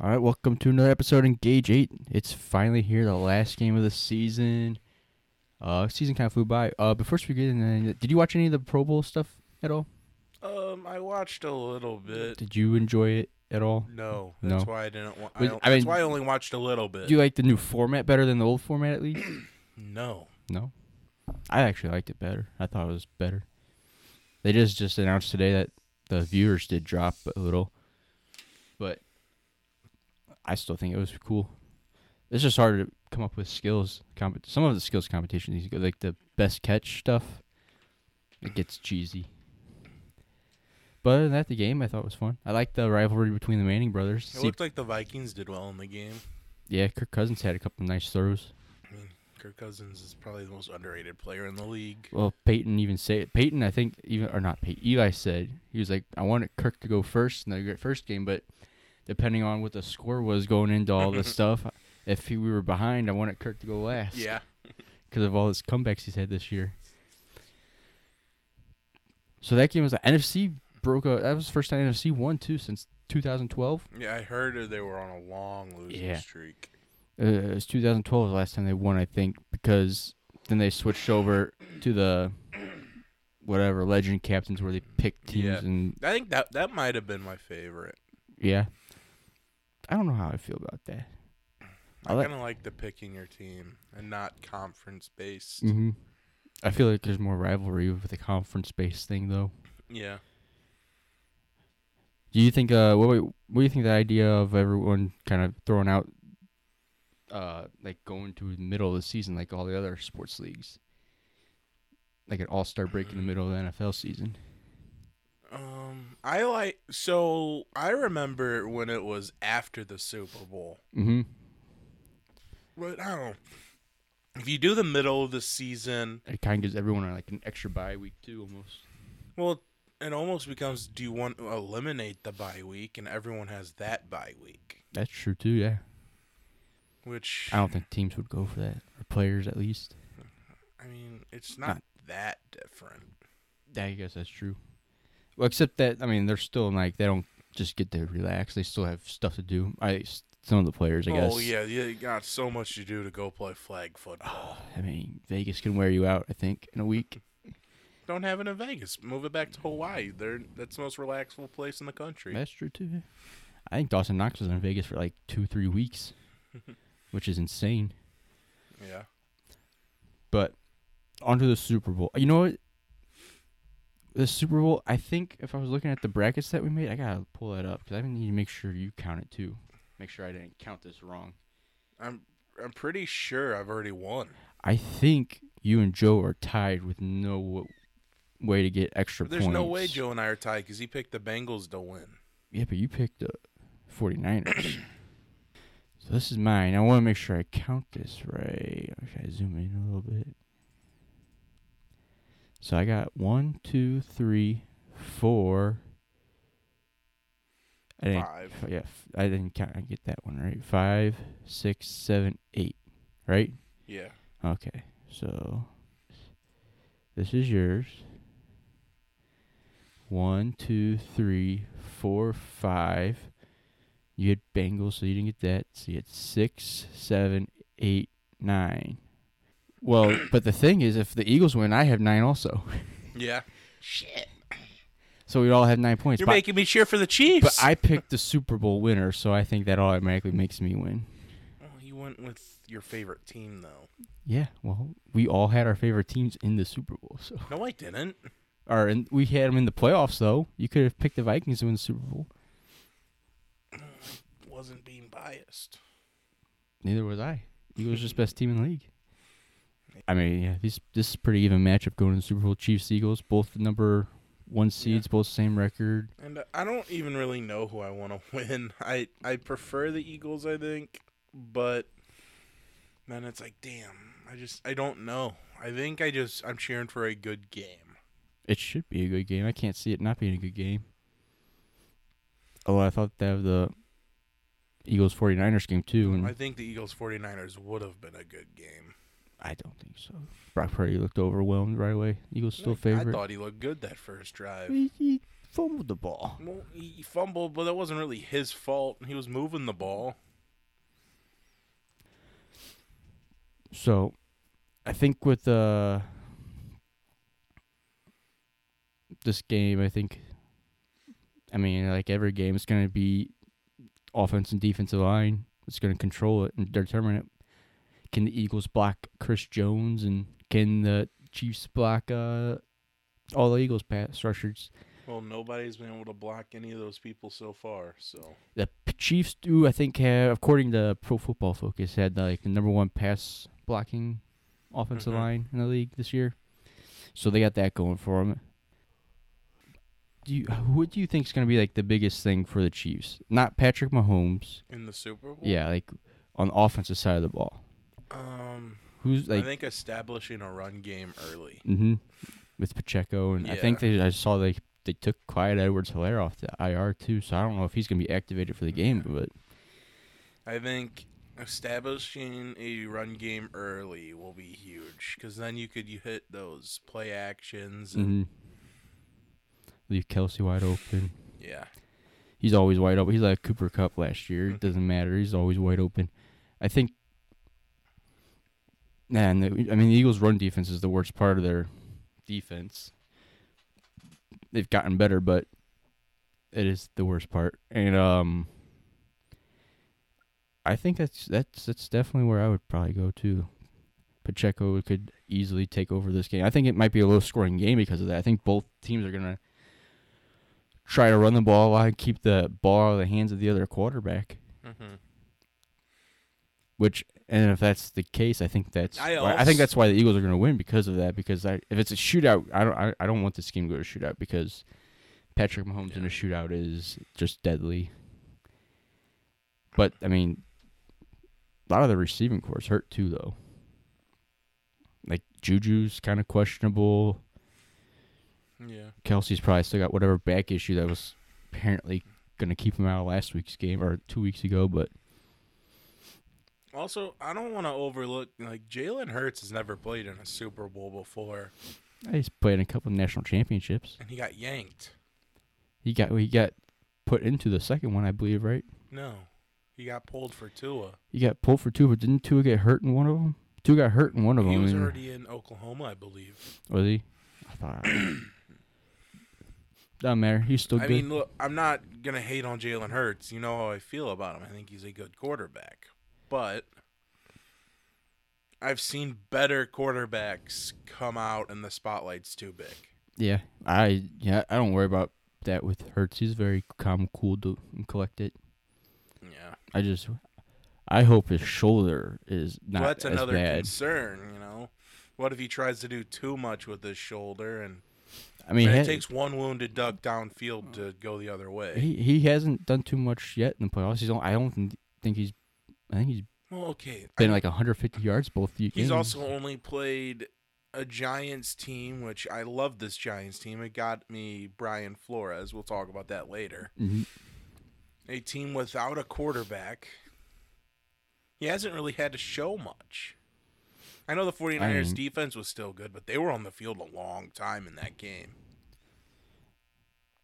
All right, welcome to another episode Engage 8. It's finally here, the last game of the season. Uh, season kind of flew by. Uh, first, we get in, did you watch any of the Pro Bowl stuff at all? Um, I watched a little bit. Did you enjoy it at all? No, No. that's why I didn't. Wa- I But, don't- that's why I only watched a little bit. Do you like the new format better than the old format at least? no. no. I actually liked it better. I thought it was better. They just just announced today that the viewers did drop a little, but I still think it was cool. It's just hard to come up with skills. Comp- some of the skills competitions, like the best catch stuff, it gets cheesy. But other than that, the game I thought was fun. I like the rivalry between the Manning brothers. It looked like the Vikings did well in the game. yeah, Kirk Cousins had a couple nice throws. I mean, Kirk Cousins is probably the most underrated player in the league. Well, Peyton even say it. Peyton, I think even or not Peyton. Eli said he was like, I wanted Kirk to go first in the first game, but depending on what the score was going into all this stuff, if he, we were behind, I wanted Kirk to go last. Yeah. because of all his comebacks he's had this year. So that game was the NFC broke a. That was the first time NFC won too since 2012. Yeah, I heard they were on a long losing Yeah. streak. Uh, it was 2012 the last time they won, I think, because then they switched over to the whatever legend captains where they pick teams Yeah. and I think that that might have been my favorite. yeah. I don't know how I feel about that. I kind of like the picking your team and not conference based. hmm I feel like there's more rivalry with the conference based thing though. Yeah. Do you think uh what what do you think the idea of everyone kind of throwing out uh like going to the middle of the season like all the other sports leagues? Like an all-star break in the middle of the NFL season. Um, I like so I remember when it was after the Super Bowl. Mm-hmm. But I don't know. If you do the middle of the season, It kind of gives everyone like an extra bye week too almost. well, it almost becomes do you want to eliminate the bye week and everyone has that bye week? That's true too, yeah. Which I don't think teams would go for that or players at least. I mean, it's not Not- that different. Yeah, I guess that's true. Well, except that I mean, they're still like they don't just get to relax. They still have stuff to do. I some of the players, I oh, guess. Oh yeah, yeah, you got so much to do to go play flag football. Oh, I mean, Vegas can wear you out. I think in a week. Don't have it in Vegas. Move it back to Hawaii. They're that's the most relaxful place in the country. That's true too. I think Dawson Knox was in Vegas for like two, three weeks, which is insane. Yeah. But onto the Super Bowl. You know what? The Super Bowl. I think if I was looking at the brackets that we made, I gotta pull that up because I need to make sure you count it too. Make sure I didn't count this wrong. I'm I'm pretty sure I've already won. I think you and Joe are tied with no w- way to get extra points. There's points. no way Joe and I are tied because he picked the Bengals to win. Yeah, but you picked the 49ers. so this is mine. I want to make sure I count this right. Should I zoom in a little bit? So I got one, two, three, four. I didn't, Five. yeah, I didn't count. I get that one right. Five, six, seven, eight. Right? Yeah. Okay. So this is yours. One, two, three, four, five. You had Bengals, so you didn't get that. So you had six, seven, eight, nine. Well, but the thing is, if the Eagles win, I have nine also. Yeah. Shit. So we all have nine points. You're But, making me cheer for the Chiefs. but I picked the Super Bowl winner, so I think that automatically makes me win. Oh, well, you went with your favorite team though. Yeah. Well, we all had our favorite teams in the Super Bowl, so No, I didn't. or in, we had them in the playoffs though. You could have picked the Vikings to win the Super Bowl. Wasn't being biased. Neither was I. Eagles just best team in the league. I mean, yeah, this this is a pretty even matchup going to the Super Bowl. Chiefs Eagles, both number one seeds, both same record. And uh, I don't even really know who I want to win. I I prefer the Eagles, I think, but then it's like, damn, I just I don't know. I think I just I'm cheering for a good game. It should be a good game. I can't see it not being a good game. Oh, I thought that was the Eagles 49ers game too, and I think the Eagles 49ers would have been a good game. I don't think so. Brock Purdy looked overwhelmed right away. Eagles still favorite. I thought he looked good that first drive. He- he- fumbled the ball. Well, he fumbled, but that wasn't really his fault. He was moving the ball. So, I think with uh this game, I think, I mean, like every game, it's gonna be offense and defensive line. It's gonna control it and determine it. Can the Eagles block Chris Jones and can the Chiefs block uh all the Eagles pass rushers? Well, nobody's been able to block any of those people so far. So The Chiefs do, I think, have according to Pro Football Focus, had like the number one pass blocking offensive Mhm. line in the league this year. So they got that going for them. Do you, what do you think is going to be like the biggest thing for the Chiefs? Not Patrick Mahomes. in the Super Bowl, Yeah, like on the offensive side of the ball. Um, Who's like? I think establishing a run game early. hmm with Pacheco, and I think they I saw they they took Clyde Edwards-Helaire off the IR too. So I don't know if he's going to be activated for the game, but I think establishing a run game early will be huge because then you could you hit those play actions. And, mhm. leave Kelce wide open. Yeah, He's always wide open. He's like Cooper Kupp last year. It doesn't matter. He's always wide open. I think. The, I mean, the Eagles' run defense is the worst part of their defense. They've gotten better, but it is the worst part. And um, I think that's that's that's definitely where I would probably go to. Pacheco could easily take over this game. I think it might be a low scoring game because of that. I think both teams are gonna try to run the ball and keep the ball out of the hands of the other quarterback. mm-hmm. Which, and if that's the case, I think that's I why- I think that's why the Eagles are going to win because of that. Because I, if it's a shootout, I don't I, I don't want this game to go to shootout because Patrick Mahomes in a shootout is just deadly. But I mean, a lot of the receiving corps hurt too, though. Like Juju's kind of questionable. yeah. Kelce's probably still got whatever back issue that was apparently going to keep him out of last week's game or two weeks ago. But Also, I don't want to overlook like Jalen Hurts has never played in a Super Bowl before, he's played in a couple of national championships. and he got yanked. He got he got put into the second one, I believe, right? No, he got pulled for Tua. He got pulled for Tua, but didn't Tua get hurt in one of them? Tua got hurt in one of He them. was already in Oklahoma, I believe. was he? I thought. Doesn't matter. He's still I good. mean, look, I'm not gonna hate on Jalen Hurts. You know how I feel about him. I think he's a good quarterback, but I've seen better quarterbacks come out and the spotlight's too big. yeah, I yeah I don't worry about that with Hurts. He's very calm, cool, to, and collected. Yeah, I just I hope his shoulder is not well, that's as another bad. concern. You know, what if he tries to do too much with his shoulder and I mean, it takes one wounded duck downfield to go the other way? he he hasn't done too much yet in the playoffs. He's on, I don't think he's I think he's well, okay. I been like 150 yards both He's games. also only played a Giants team, which I love this Giants team. It got me Brian Flores. We'll talk about that later. Mhm. A team without a quarterback. He hasn't really had to show much. I know the 49ers mean- defense was still good, but they were on the field a long time in that game.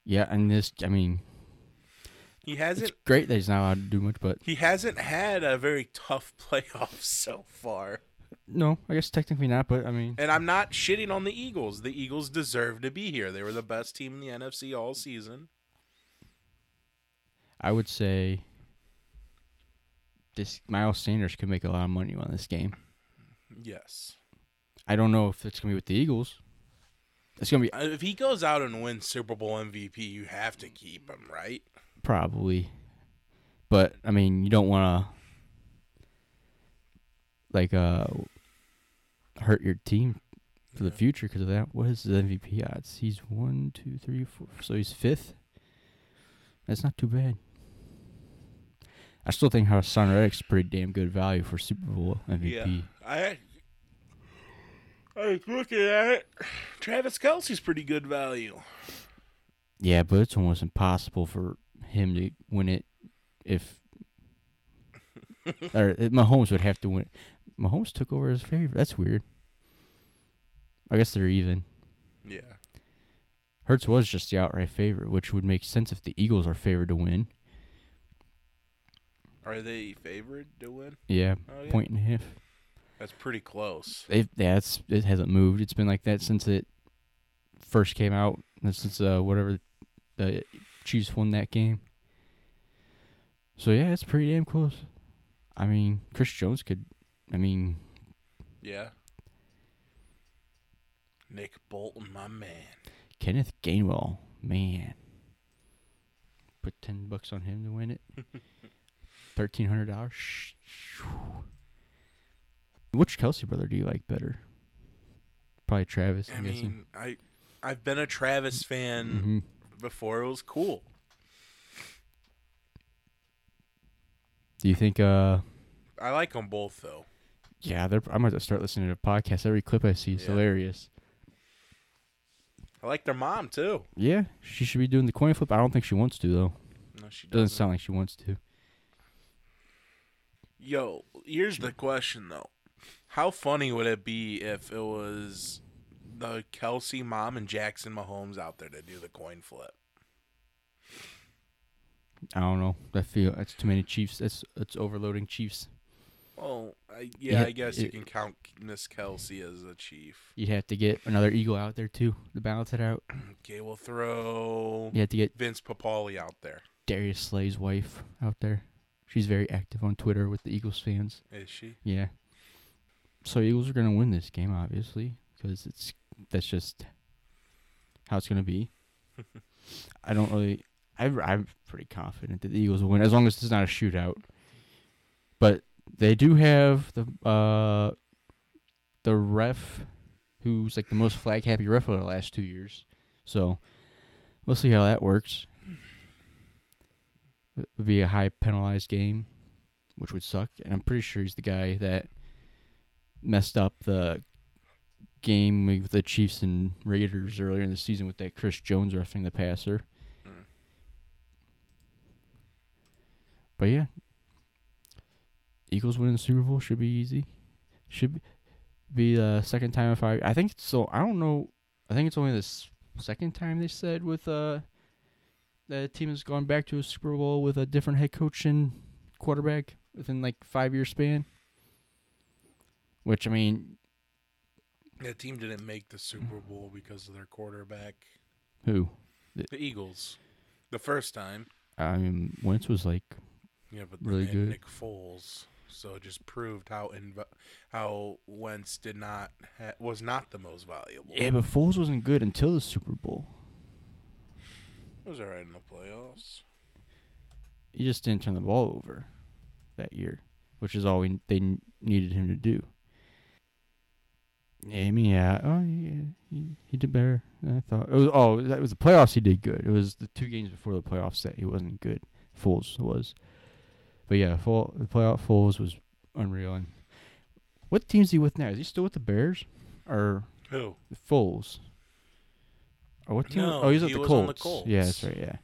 Yeah, and this I mean He hasn't great that he's not allowed to do much, but he hasn't had a very tough playoff so far. no, I guess technically not. But I mean, And I'm not shitting on the Eagles. The Eagles deserve to be here. They were the best team in the NFC all season. I would say this Miles Sanders could make a lot of money on this game. Yes. I don't know if it's gonna be with the Eagles. It's gonna be Uh, If he goes out and wins Super Bowl MVP, you have to keep him, right? Probably, but I mean, you don't want to like uh hurt your team for the future because of that. What is his MVP odds? He's one, two, three, four. So he's fifth. That's not too bad. I still think Haason Reddick's pretty damn good value for Super Bowl MVP. I I looking at it. Travis Kelce's pretty good value. Yeah, but it's almost impossible for him to win it if or Mahomes would have to win. Mahomes took over his favorite. That's weird. I guess they're even. Yeah. Hurts was just the outright favorite, which would make sense if the Eagles are favored to win. Are they favored to win? Yeah, Oh, yeah. point and a half. That's pretty close. They yeah, it's, it hasn't moved. It's been like that since it first came out. Since uh whatever the Chiefs won that game. So yeah, it's pretty damn close. I mean, Chris Jones could. I mean, Yeah. Nick Bolton, my man. Kenneth Gainwell, man. Put ten bucks on him to win it. Thirteen hundred dollars. Which Kelce brother do you like better? Probably Travis. I I'm guessing. mean, I I've been a Travis fan hmm before it was cool. Do you think? Uh, I like them both though. yeah, they're. I'm going to start listening to podcasts. Every clip I see is Yeah. hilarious. I like their mom too. Yeah, she should be doing the coin flip. I don't think she wants to though. No, she Doesn't doesn't. sound like she wants to. Yo, here's the question though. How funny would it be if it was the Kelce mom and Jackson Mahomes out there to do the coin flip? I don't know. I feel that's too many Chiefs. That's it's overloading Chiefs. Well, I, yeah, Yeah, I guess you can count Miss Kelce as a chief. You'd have to get another Eagle out there too to balance it out. Okay, we'll throw You have to get Vince Papale out there. Darius Slay's wife out there. She's very active on Twitter with the Eagles fans. Is she? Yeah. So Eagles are gonna win this game, obviously, because it's that's just how it's gonna be. I don't really. I, I'm pretty confident that the Eagles will win as long as it's not a shootout. But they do have the uh the ref, who's like the most flag happy ref of the last two years. So we'll see how that works. It would be a high penalized game, which would suck. And I'm pretty sure he's the guy that messed up the game with the Chiefs and Raiders earlier in the season with that Chris Jones roughing the passer. Mm. But yeah, Eagles winning the Super Bowl should be easy. Should be, the second time if I I think it's so I don't know. I think it's only the second time they said with uh the team has gone back to a Super Bowl with a different head coach and quarterback within like five year span. Which I mean, That team didn't make the Super Bowl because of their quarterback. who? The Eagles. The first time. I mean, Wentz was like Yeah, but Really good. Nick Foles. So it just proved how inv- how Wentz did not ha- was not the most valuable. yeah, but Foles wasn't good until the Super Bowl. It was alright in the playoffs. He just didn't turn the ball over that year, which is all we, they n- needed him to do. I yeah, oh yeah, he, he did better than I thought. It was oh that was the playoffs. He did good. It was the two games before the playoffs that he wasn't good. Foles was, but yeah, full the playoff Foles was unreal. And what team's he with now? Is he still with the Bears or Who? Foles? Or what team? No, oh, he's with he the was Colts. the Yeah, that's right. Yeah.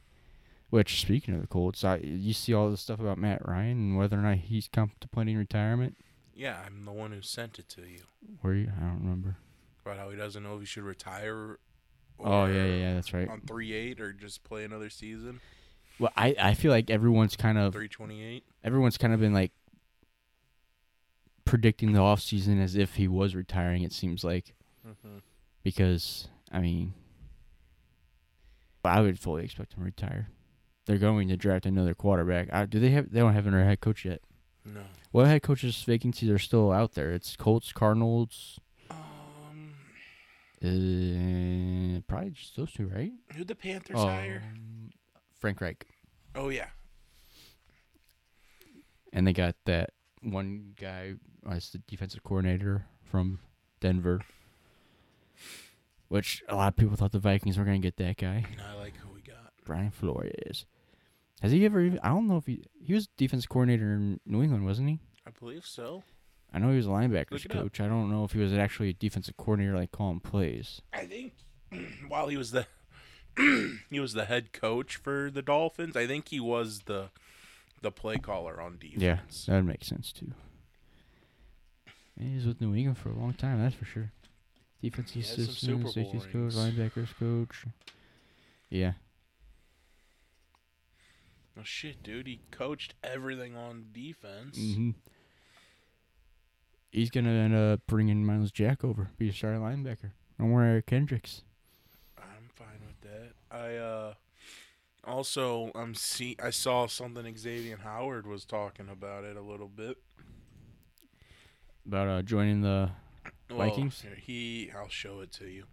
Which, speaking of the Colts, I you see all the stuff about Matt Ryan and whether or not he's contemplating retirement. Yeah, I'm the one who sent it to you. Where you? I don't remember. About how he doesn't know if he should retire. Oh yeah, yeah, yeah. That's right. On three eight or just play another season. Well, I I feel like everyone's kind of Three twenty eight. everyone's kind of been like predicting the off season as if he was retiring. It seems like Mm-hmm. because I mean, I would fully expect him to retire. They're going to draft another quarterback. I, do they have? They don't have another head coach yet. No. What head coaches vacancies are still out there? It's Colts, Cardinals, Um, uh, probably just those two, right? who the Panthers hire? Um, Frank Reich, Oh yeah. and they got that one guy as the defensive coordinator from Denver. Which a lot of people thought the Vikings were going to get that guy, I like who we got. Brian Flores. Has he ever? Even, I don't know if he he was defensive coordinator in New England, wasn't he? I believe so. I know he was a linebackers up. coach. I don't know if he was actually a defensive coordinator, like calling plays. I think while he was the he was the head coach for the Dolphins, I think he was the the play caller on defense. Yeah, that would make sense too. And was with New England for a long time, that's for sure. Defensive He assistant, safeties coach, linebackers coach. Yeah. Oh shit, dude! He coached everything on defense. hmm He's gonna end up bringing Myles Jack over, be a starting linebacker. Don't worry, Eric Kendricks. I'm fine with that. I uh also I'm see I saw something Xavier Howard was talking about it a little bit. About uh, joining the Vikings? here, he I'll show it to you.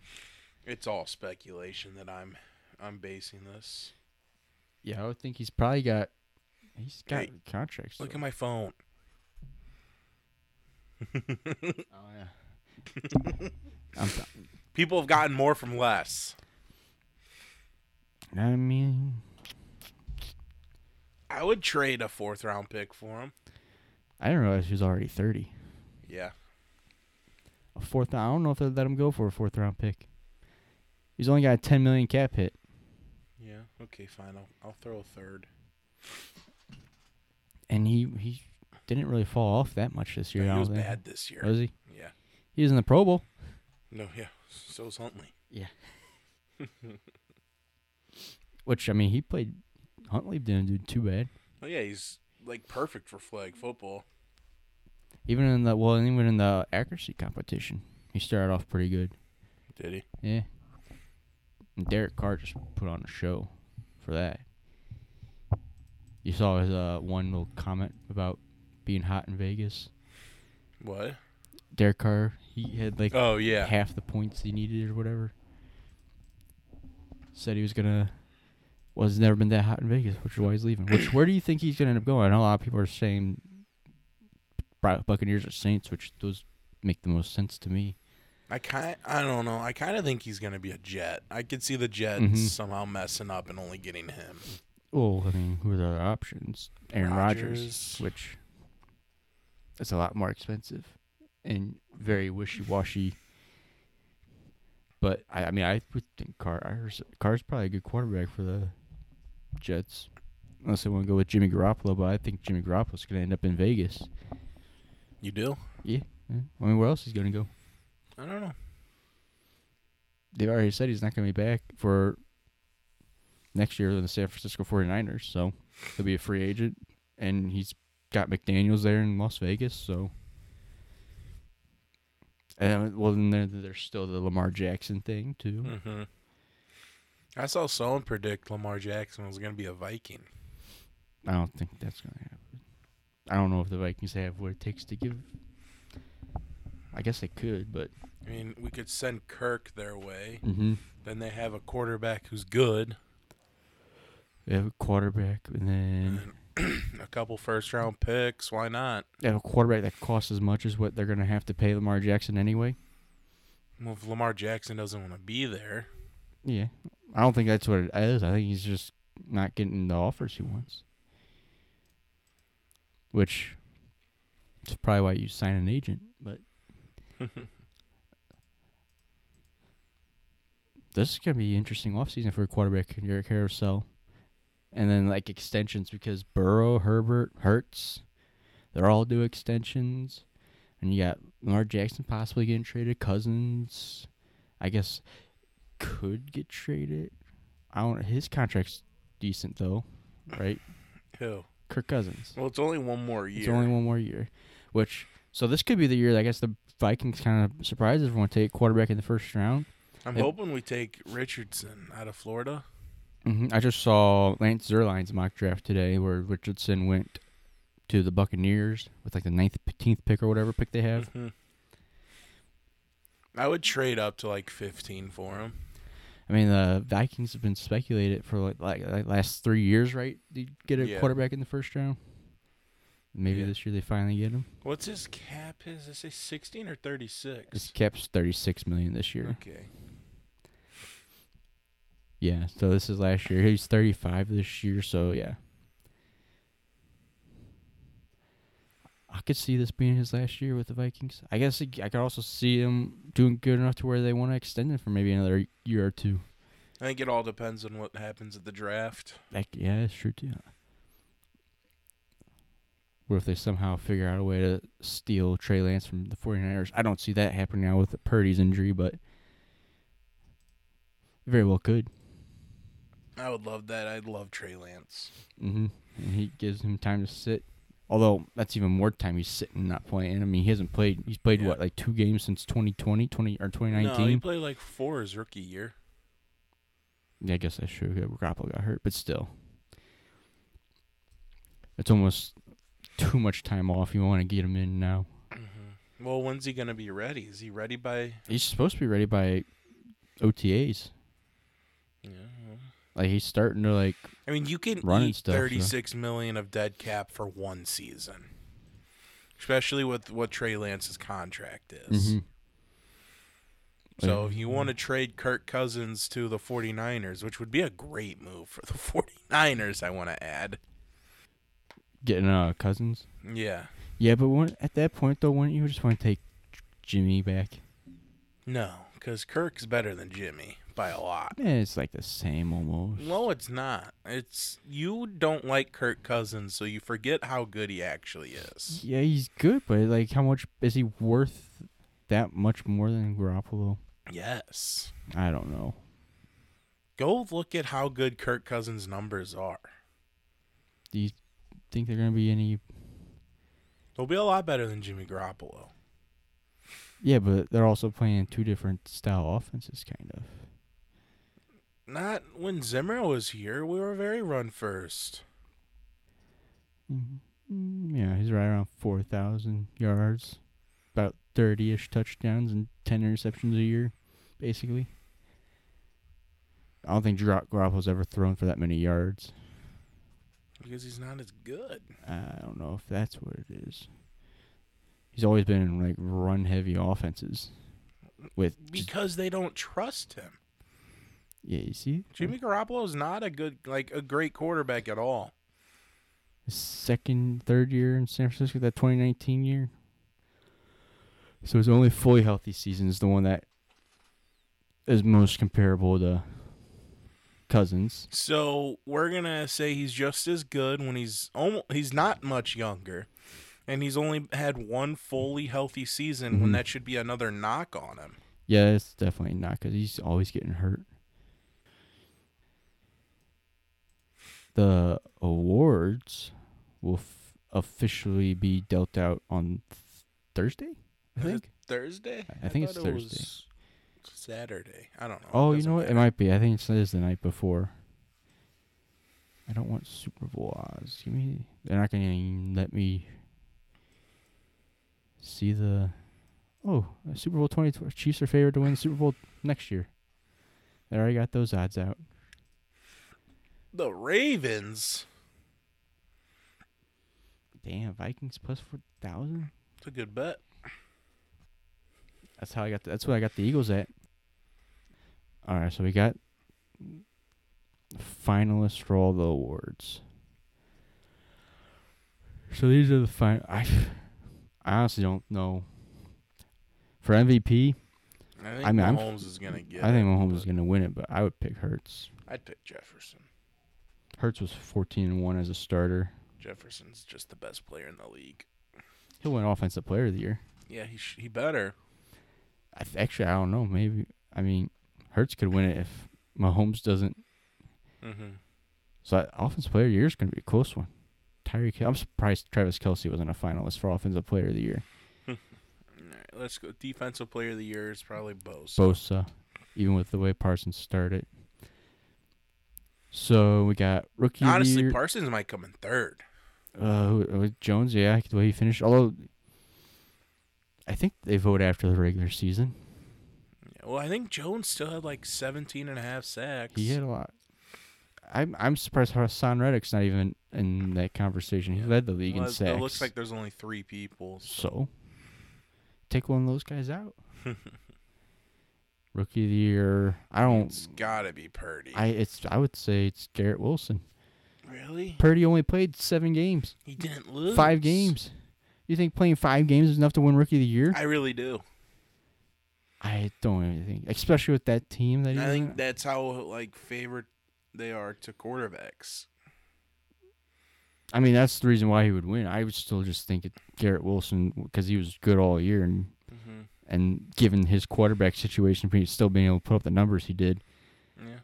It's all speculation that I'm I'm basing this. Yeah, I would think he's probably got he's got Hey, contracts. Look so- at my phone. Oh yeah. I'm th- People have gotten more from less. I mean, I would trade a fourth round pick for him. I didn't realize he was already thirty. Yeah. A fourth. I don't know if they let him go for a fourth round pick. He's only got a ten million cap hit. Okay, fine. I'll I'll throw a third. and he he didn't really fall off that much this year. I he was think. bad this year. Was he? Yeah. He was in the Pro Bowl. No, yeah. So was Huntley. Yeah. Which I mean, he played. Huntley didn't do too bad. Oh yeah, he's like perfect for flag football. Even in the well, even in the accuracy competition, he started off pretty good. Did he? Yeah. And Derek Carr just put on a show for that. You saw his uh, one little comment about being hot in Vegas. What? Derek Carr, he had like Oh yeah. half the points he needed or whatever. Said he was gonna was never been that hot in Vegas, which is why he's leaving. Which where do you think he's gonna end up going? I know a lot of people are saying Buccaneers or Saints, which those make the most sense to me. I kind I don't know. I kind of think he's gonna be a Jet. I could see the Jets Mhm. somehow messing up and only getting him. Well, I mean, who are the other options? Aaron Rodgers, which is a lot more expensive and very wishy washy. But I, I mean, I would think Carr Carr's, Carr's probably a good quarterback for the Jets, unless they want to go with Jimmy Garoppolo. But I think Jimmy Garoppolo's going to end up in Vegas. You do? Yeah, yeah. I mean, where else is he going to go? I don't know. They've already said he's not going to be back for next year in the San Francisco 49ers, so he'll be a free agent, and he's got McDaniels there in Las Vegas, so. And well, then there, there's still the Lamar Jackson thing too. Mm-hmm. I saw someone predict Lamar Jackson was gonna be a Viking. I don't think that's gonna happen. I don't know if the Vikings have what it takes to give. I guess they could, but I mean, we could send Kirk their way. mm-hmm. Then they have a quarterback who's good, they have a quarterback, and then a couple first round picks. Why not? they have a quarterback that costs as much as what they're gonna have to pay Lamar Jackson anyway. Well, if Lamar Jackson doesn't want to be there, Yeah, I don't think that's what it is. I think he's just not getting the offers he wants, which is probably why you sign an agent. But this is gonna be an interesting offseason for a quarterback in your carousel, and then like extensions because Burrow, Herbert, Hurts, they're all due extensions, and you got Lamar Jackson possibly getting traded, Cousins, I guess could get traded. I don't. His contract's decent though, right? who? Kirk Cousins. Well, it's only one more year. It's only one more year, which so this could be the year. that I guess the Vikings kind of surprise everyone to take quarterback in the first round. I'm Yep. hoping we take Richardson out of Florida. hmm I just saw Lance Zierlein's mock draft today, where Richardson went to the Buccaneers with like the ninth, tenth pick or whatever pick they have. Mhm. I would trade up to like 15 for him. I mean, the Vikings have been speculated for like like, like last three years, right? To get a Yeah. quarterback in the first round. Maybe Yeah. this year they finally get him. What's his cap? Is it say 16 or 36? His cap's thirty six million this year. Okay. Yeah, so this is last year. He's 35 this year, so yeah. I could see this being his last year with the Vikings. I guess I could also see him doing good enough to where they want to extend him for maybe another year or two. I think it all depends on what happens at the draft. Like, yeah, it's true too. What if they somehow figure out a way to steal Trey Lance from the 49ers? I don't see that happening now with Purdy's injury, but very well could. I would love that. I'd love Trey Lance. Mm-hmm. And he gives him time to sit. Although that's even more time he's sitting not playing. I mean, he hasn't played. He's played Yeah. what like two games since 2020, 20 or No, 2019. he played like four his rookie year. Yeah, I guess that's true. Garoppolo got hurt, but still, it's almost too much time off. You want to get him in now. hmm Well, when's he gonna be ready? Is he ready by? He's supposed to be ready by OTAs. Yeah. Like he's starting to like. I mean, you can Running eat stuff, so- thirty-six million of dead cap for one season, especially with what Trey Lance's contract is. mhm. So if you want to trade Kirk Cousins to the 49ers, which would be a great move for the 49ers, I want to add. Getting uh cousins. Yeah. Yeah, but when, at that point though, wouldn't you just want to take Jimmy back? No, because Kirk's better than Jimmy by a lot. Yeah, it's like the same almost. No, it's not. It's you don't like Kirk Cousins, so you forget how good he actually is. Yeah, he's good, but like, how much is he worth? That much more than Garoppolo? Yes. I don't know. Go look at how good Kirk Cousins' numbers are. Do you think they're gonna be any? They'll be a lot better than Jimmy Garoppolo. Yeah, but they're also playing two different style offenses, kind of. Not when Zimmer was here. We were very run first. Mm, Yeah, he's right around four thousand yards, about thirty-ish touchdowns and ten interceptions a year, basically. I don't think Gar- Garoppolo's ever thrown for that many yards. Because he's not as good. I don't know if that's what it is. He's always been in like run-heavy offenses. With Because they don't trust him. Yeah, you see, Jimmy Garoppolo is not a good, like a great quarterback at all. his second, third year in San Francisco, that 2019 year. So his only fully healthy season is the one that is most comparable to Cousins. So we're gonna say he's just as good when he's almost, he's not much younger, and he's only had one fully healthy season when Mhm. that should be another knock on him. Yeah, it's definitely not because he's always getting hurt. The awards will f- officially be dealt out on th- Thursday, I think. Thursday. I think it's it Thursday. Saturday. I don't know. Oh, you know what? It might be. I think it says the night before. I don't want Super Bowl odds. Give me. They're not going to let me see the. Oh, Super Bowl twenty. Chiefs are favored to win the Super Bowl next year. They already got those odds out. The Ravens. Damn, Vikings plus four thousand. It's a good bet. That's how I got. The, that's what I got the Eagles at. All right, so we got finalists for all the awards. So these are the fin. I, I honestly don't know. For MVP, I think I mean, I'm- Mahomes is gonna get. I think Mahomes is gonna win it, but I would pick Hurts. I'd pick Jefferson. Hurts was fourteen and one as a starter. Jefferson's just the best player in the league. He'll win Offensive Player of the Year. Yeah, he sh- he better. I th- actually I don't know. Maybe I mean Hurts could win it if Mahomes doesn't. Mm-hmm. So that Offensive Player of the Year is gonna be a close one. Tyreek, I'm surprised Travis Kelce wasn't a finalist for Offensive Player of the Year. All right, let's go. Defensive player of the year is probably Bosa. Bosa, even with the way Parsons started. So we got rookie Honestly, year. Parsons might come in third. uh, who- Jones, yeah, the way he finished. Although I think they vote after the regular season. Yeah, well, I think Jones still had like 17 and a half sacks. He had a lot. I'm I'm surprised Haason Reddick's not even in that conversation. He Yeah. led the league Well, in sacks. It looks like there's only three people. so. Take one of those guys out. Rookie of the year. I don't. it's gotta be Purdy. I it's I would say it's Garrett Wilson. really? Purdy only played seven games, He didn't lose. five games. You think playing five games is enough to win Rookie of the Year? I really do. I don't even think, especially with that team that I think that's how like favorite they are to quarterbacks. I mean, that's the reason why he would win. I would still just think it Garrett Wilson because he was good all year, and Mm-hmm. And given his quarterback situation, he's still being able to put up the numbers he did. Yeah.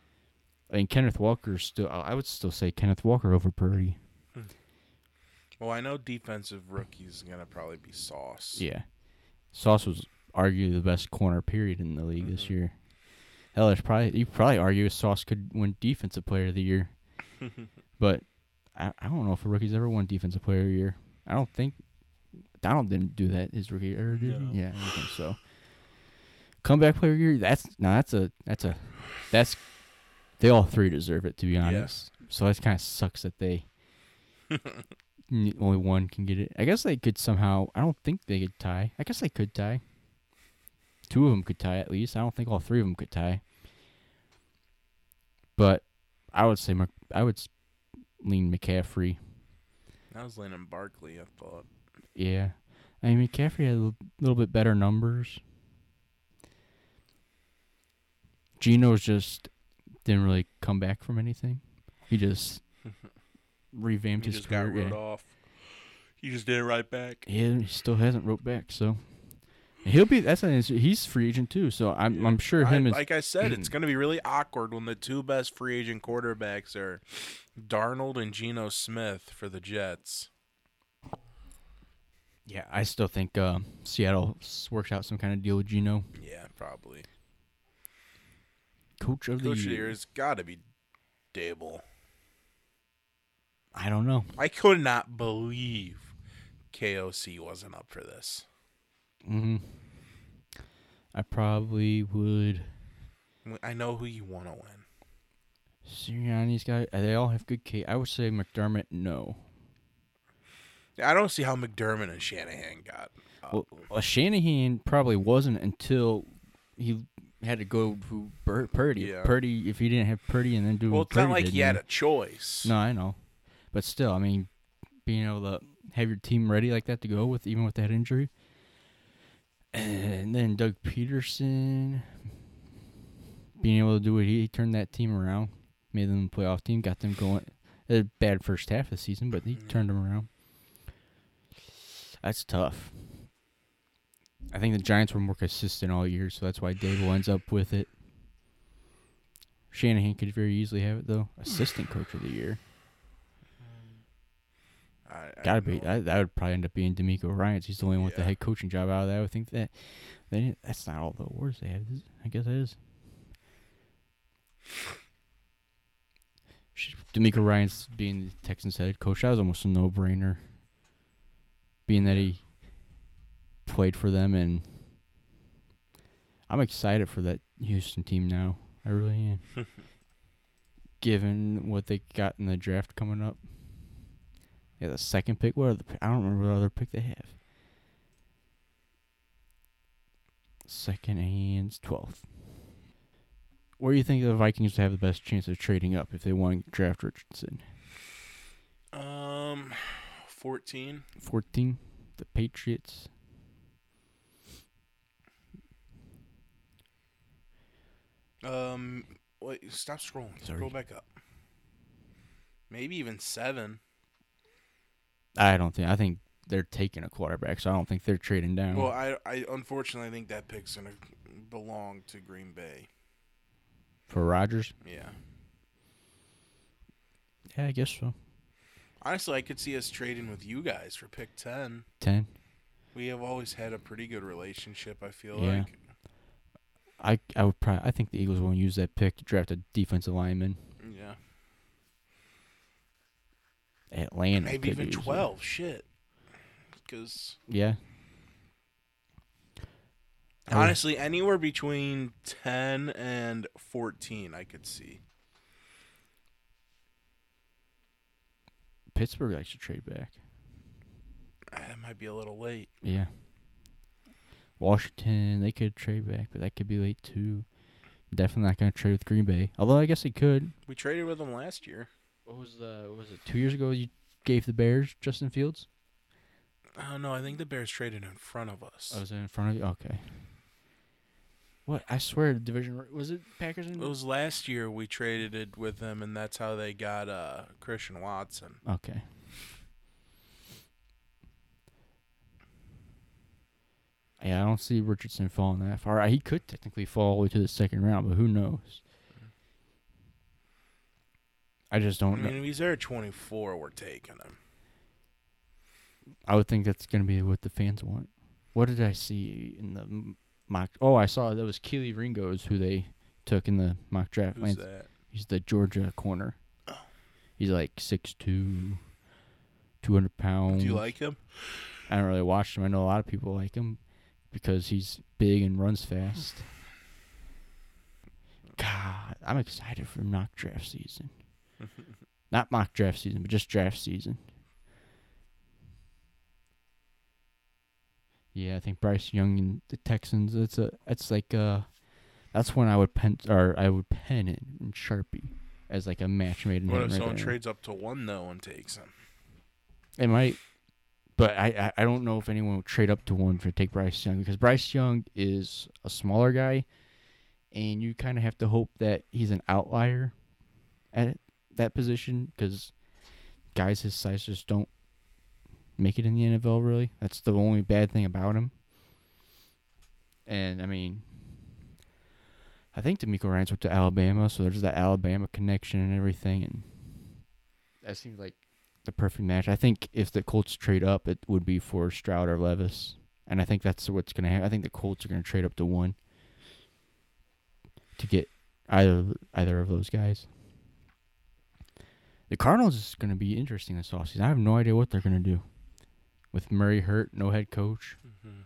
I mean, Kenneth Walker still. I would still say Kenneth Walker over Purdy. Well, I know defensive rookies gonna probably be Sauce. Yeah, Sauce was arguably the best corner period in the league this Mhm. year. Hell, there's probably you probably argue Sauce could win Defensive Player of the Year, but I, I don't know if a rookie's ever won Defensive Player of the Year. I don't think Donald didn't do that his rookie year, did No. he? Yeah, I don't think so. Comeback Player Year. That's no, that's a that's a that's they all three deserve it to be honest. So that kind of sucks that they only one can get it. I guess they could somehow. I don't think they could tie. I guess they could tie. Two of them could tie at least. I don't think all three of them could tie. But I would say Mc, I would lean McCaffrey. I was leaning Barkley. I thought. Yeah, I mean McCaffrey had a little, bit better numbers. Geno's just didn't really come back from anything. He just revamped he his just got career. wrote yeah. off. He just did it right back. Yeah, he still hasn't wrote back, so he'll be. That's an. He's free agent too, so I'm I'm sure I- him is. like I said, it's going to be really awkward when the two best free agent quarterbacks are Darnold and Geno Smith for the Jets. Yeah, I still think uh, Seattle works out some kind of deal with Geno. Yeah, probably. Coach of the Coach of the year. has got to be Daboll. I don't know. I could not believe KOC wasn't up for this. Mm-hmm. I probably would. I know who you want to win. Sirianni's got. They all have good case. I would say McDermott. No. I don't see how McDermott and Shanahan got. Well, well, Shanahan probably wasn't until he had to go to Bur- Purdy. Yeah. Purdy, if he didn't have Purdy and then do well, it's not like he had a choice. No, I know, but still, I mean, being able to have your team ready like that to go with, even with that injury, and then Doug Pederson being able to do what he, he turned that team around, made them a playoff team, got them going. A bad first half of the season, but he Mhm. turned them around. That's tough. I think the Giants were more consistent all year, so that's why Daboll ends up with it. Shanahan could very easily have it though. Assistant coach of the year. I, I Gotta be. That, that would probably end up being DeMeco Ryans. He's the only one with the head coaching job out of that. I would think that. They that's not all the awards they have. I guess it is. Sh- DeMeco Ryans being the Texans head coach. That was almost a no-brainer. Being that he played for them, and I'm excited for that Houston team now. I really am. Given what they got in the draft coming up. Yeah, the second pick. What other? I don't remember what other pick they have. Second and twelfth. Where do you think the Vikings have the best chance of trading up if they want to draft Richardson? Um, fourteen. Fourteen. The Patriots. Um, wait, stop scrolling. Sorry. Scroll back up. Maybe even seven. I don't think. I think they're taking a quarterback, so I don't think they're trading down. Well, I, I unfortunately I think that pick's gonna belong to Green Bay. for Rodgers. Yeah. Yeah, I guess so. Honestly, I could see us trading with you guys for pick ten. Ten. We have always had a pretty good relationship. I feel Yeah. like. I I would probably. I think the Eagles won't use that pick to draft a defensive lineman. Yeah. Atlanta. Maybe could even use it. twelve. Shit. Because Yeah. I would- honestly, anywhere between ten and fourteen, I could see. Pittsburgh likes to trade back. Ah, that might be a little late. Yeah. Washington, they could trade back, but that could be late too. Definitely not going to trade with Green Bay. Although I guess they could. We traded with them last year. What was the? What was it two years ago? You gave the Bears Justin Fields. Oh no, I think the Bears traded in front of us. Oh, was it in front of you? Okay. What? I swear, the division was it Packers and It was last year we traded it with them, and that's how they got uh, Christian Watson. Okay. Yeah, I don't see Richardson falling that far. He could technically fall all the way to the second round, but who knows? I just don't know. mean, if he's there at 24, we're taking him. I would think that's gonna be what the fans want. What did I see in the mock? Oh, I saw that was Kelee Ringo's who they took in the mock draft. Who's Lance- that? He's the Georgia corner. Oh. He's like 6'2", 200 pounds. Do you like him? I don't really watch him. I know a lot of people like him because he's big and runs fast. God, I'm excited for mock draft season. Not mock draft season, but just draft season. Yeah, I think Bryce Young and the Texans. It's a. It's like uh, that's when I would pen or I would pen it in Sharpie as like a match made in heaven. what if right someone there. trades up to one though and takes him? It might, but I, I I don't know if anyone would trade up to one for take Bryce Young because Bryce Young is a smaller guy, and you kind of have to hope that he's an outlier at that position because guys his size just don't make it in the NFL. Really, that's the only bad thing about him. And I mean, I think DeMeco Ryans went to Alabama, so there's that Alabama connection and everything, and that seems like the perfect match. I think if the Colts trade up, it would be for Stroud or Levis, and I think that's what's gonna happen. I think the Colts are gonna trade up to one to get either either of those guys. The Cardinals is gonna be interesting this offseason. I have no idea what they're gonna do with Murray hurt, no head coach. Mm-hmm.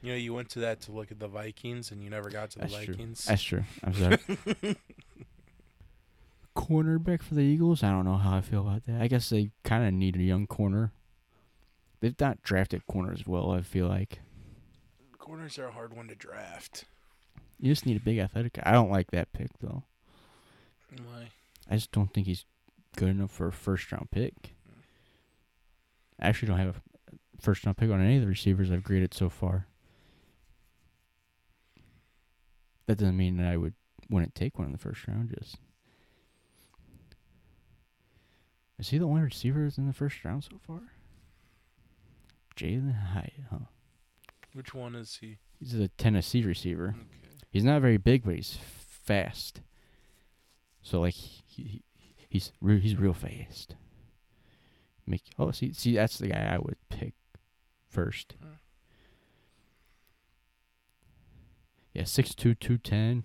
You know, you went to that to look at the Vikings, and you never got to the That's true. Vikings. That's true. I'm sorry. Cornerback for the Eagles. I don't know how I feel about that. I guess they kind of need a young corner. They've not drafted corners well. I feel like Corners are a hard one to draft. you just need a big athletic. guy. I don't like that pick though. Why? I just don't think he's good enough for a first round pick. I actually don't have a first round pick on any of the receivers I've graded so far. That doesn't mean that I would wouldn't take one in the first round. Just is he the only receivers in the first round so far? Jalin Hyatt, huh? Which one is he? He's a Tennessee receiver. Okay. He's not very big, but he's fast. So like he, he he's re- he's real fast. Make oh see see that's the guy I would pick first. Hmm. Yeah, six two two ten.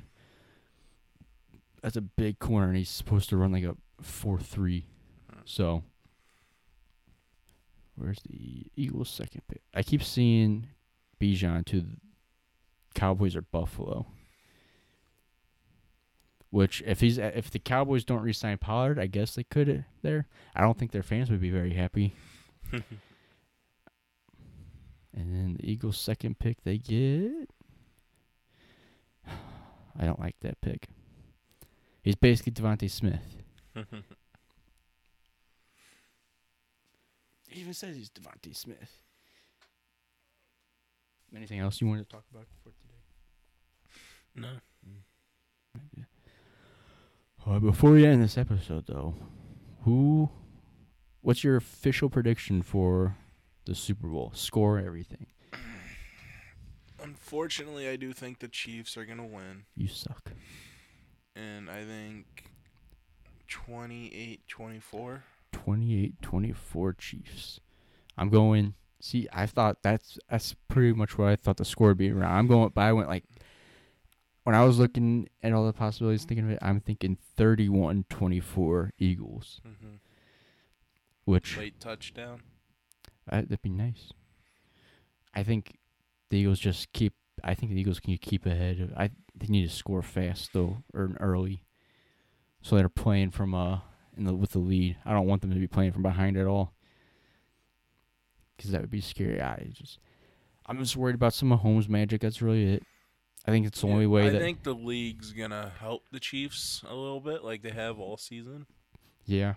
That's a big corner, and he's supposed to run like a four three. Hmm. So where's the Eagles' second pick? I keep seeing Bijan to the Cowboys or Buffalo. Which, if he's if the Cowboys don't re-sign Pollard, I guess they could uh, there. I don't think their fans would be very happy. And then the Eagles' second pick, they get. I don't like that pick. He's basically DeVonta Smith. He even says he's DeVonta Smith. Anything else you wanted to talk about for today? no. Before we end this episode, though, who, what's your official prediction for the Super Bowl? Score everything. Unfortunately, I do think the Chiefs are gonna win, You suck. and I think 28-24. 28-24 Chiefs. I'm going. See, I thought that's that's pretty much what I thought the score would be around. I'm going, but I went like when I was looking at all the possibilities, thinking of it, I'm thinking 31-24 Eagles, Mm-hmm. which Late touchdown. Uh, that'd be nice. I think the Eagles just keep. I think the Eagles can keep ahead. I they need to score fast though, or early, so they're playing from uh in the with the lead. I don't want them to be playing from behind at all, because that would be scary. I just I'm just worried about some Mahomes magic. That's really it. I think it's the only way I that think the league's gonna help the Chiefs a little bit, like they have all season. yeah.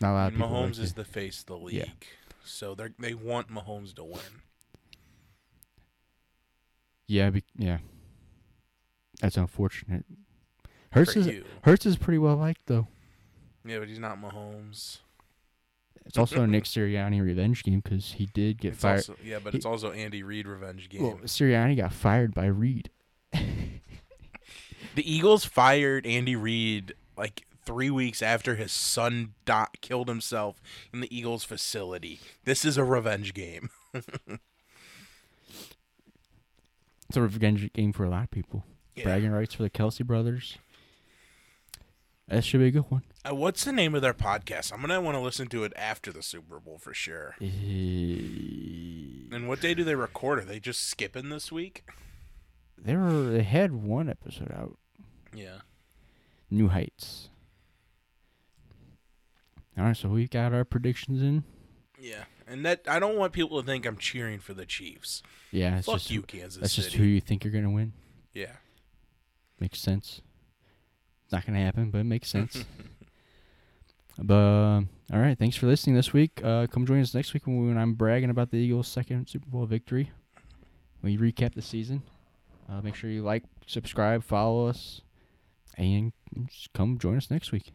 Not a lot of And people. like Mahomes is it. the face of the league, Yeah. so they they want Mahomes to win. yeah, be, yeah. That's unfortunate. Hurts for is you. Hurts is pretty well liked though. Yeah, but he's not Mahomes. It's also a Nick Sirianni revenge game because he did get It's fired. also, yeah, but he- it's also Andy Reid revenge game. Well, Sirianni got fired by Reid. The Eagles fired Andy Reid like three weeks after his son di- killed himself in the Eagles facility. This is a revenge game. It's a revenge game for a lot of people. Yeah. Bragging rights for the Kelce brothers. That should be a good one. Uh, what's the name of their podcast? I'm gonna want to listen to it after the Super Bowl for sure. Eh, And what day do they record? Are they just skipping this week? They were they had one episode out. Yeah. New Heights. All right, so we've got our predictions in. Yeah. And that I don't want people to think I'm cheering for the Chiefs. Yeah, it's Fuck just you, Kansas that's City. just who you think you're gonna win. yeah. Makes sense. It's not gonna happen, but it makes sense. but um, all right, thanks for listening this week. Uh, come join us next week when, when I'm bragging about the Eagles' second Super Bowl victory. We recap the season. Uh, make sure you like, subscribe, follow us, and just come join us next week.